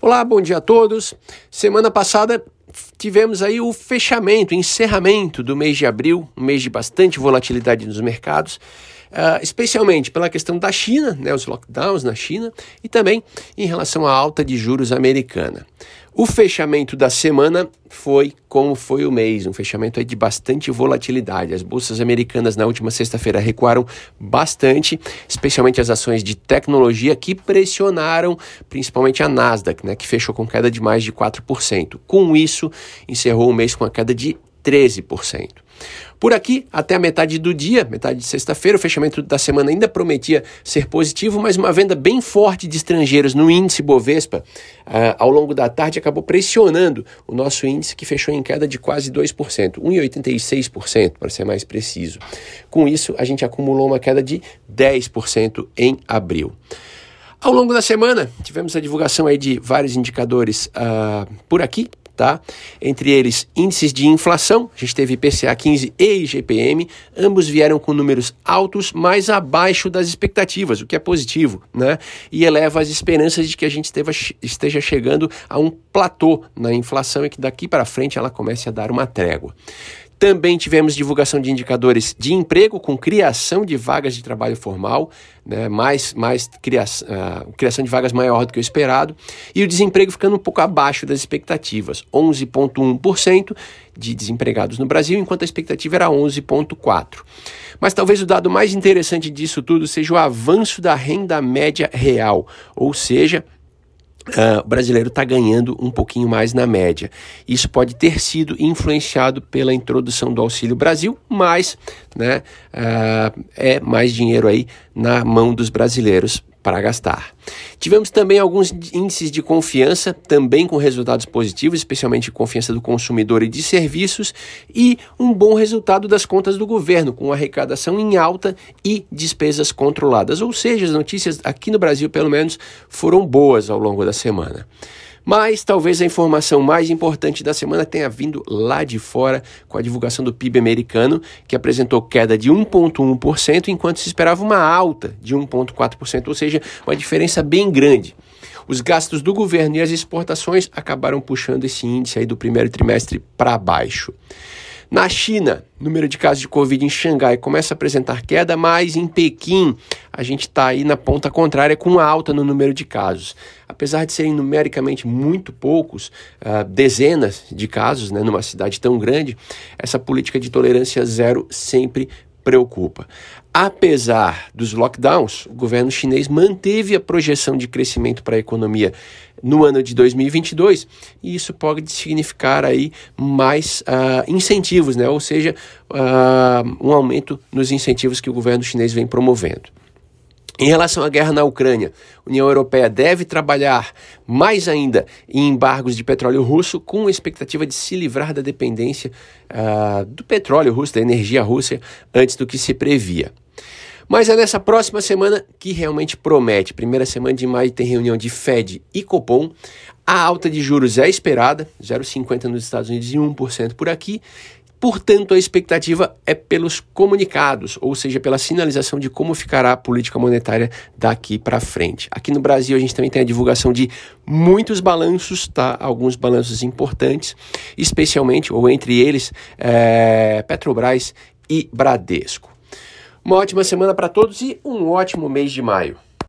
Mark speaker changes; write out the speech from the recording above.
Speaker 1: Olá, bom dia a todos. Semana passada tivemos aí o fechamento, encerramento do mês de abril, um mês de bastante volatilidade nos mercados. Uh, especialmente pela questão da China, né, os lockdowns na China, e também em relação à alta de juros americana. O fechamento da semana foi como foi o mês, um fechamento de bastante volatilidade. As bolsas americanas na última sexta-feira recuaram bastante, especialmente as ações de tecnologia que pressionaram principalmente a Nasdaq, né, que fechou com queda de mais de 4%. Com isso, encerrou o mês com a queda de 13%. Por aqui, até a metade do dia, metade de sexta-feira, o fechamento da semana ainda prometia ser positivo, mas uma venda bem forte de estrangeiros no índice Bovespa uh, ao longo da tarde acabou pressionando o nosso índice, que fechou em queda de quase 2%, 1,86% para ser mais preciso. Com isso, a gente acumulou uma queda de 10% em abril. Ao longo da semana, tivemos a divulgação aí de vários indicadores uh, por aqui, tá? Entre eles, índices de inflação, a gente teve IPCA 15 e IGPM, ambos vieram com números altos, mas abaixo das expectativas, o que é positivo, né? E eleva as esperanças de que a gente esteja chegando a um platô na inflação e que daqui para frente ela comece a dar uma trégua. Também tivemos divulgação de indicadores de emprego com criação de vagas de trabalho formal, né, mais, mais criação, uh, criação de vagas maior do que o esperado, e o desemprego ficando um pouco abaixo das expectativas, 11,1% de desempregados no Brasil, enquanto a expectativa era 11,4%. Mas talvez o dado mais interessante disso tudo seja o avanço da renda média real, ou seja, Uh, o brasileiro está ganhando um pouquinho mais na média. Isso pode ter sido influenciado pela introdução do Auxílio Brasil, mas né, uh, é mais dinheiro aí na mão dos brasileiros para gastar. Tivemos também alguns índices de confiança, também com resultados positivos, especialmente confiança do consumidor e de serviços, e um bom resultado das contas do governo, com arrecadação em alta e despesas controladas. Ou seja, as notícias aqui no Brasil, pelo menos, foram boas ao longo da semana. Mas talvez a informação mais importante da semana tenha vindo lá de fora com a divulgação do PIB americano, que apresentou queda de 1,1%, enquanto se esperava uma alta de 1,4%, ou seja, uma diferença bem grande. Os gastos do governo e as exportações acabaram puxando esse índice aí do primeiro trimestre para baixo. Na China, o número de casos de Covid em Xangai começa a apresentar queda, mas em Pequim a gente está aí na ponta contrária com alta no número de casos. Apesar de serem numericamente muito poucos, uh, dezenas de casos né, numa cidade tão grande, essa política de tolerância zero sempre preocupa. Apesar dos lockdowns, o governo chinês manteve a projeção de crescimento para a economia no ano de 2022 e isso pode significar aí mais uh, incentivos, né? ou seja, uh, um aumento nos incentivos que o governo chinês vem promovendo. Em relação à guerra na Ucrânia, a União Europeia deve trabalhar mais ainda em embargos de petróleo russo, com a expectativa de se livrar da dependência uh, do petróleo russo, da energia russa, antes do que se previa. Mas é nessa próxima semana que realmente promete. Primeira semana de maio tem reunião de Fed e Copom. A alta de juros é esperada, 0,50 nos Estados Unidos e 1% por aqui. Portanto, a expectativa é pelos comunicados, ou seja, pela sinalização de como ficará a política monetária daqui para frente. Aqui no Brasil, a gente também tem a divulgação de muitos balanços, tá? Alguns balanços importantes, especialmente, ou entre eles, é, Petrobras e Bradesco. Uma ótima semana para todos e um ótimo mês de maio.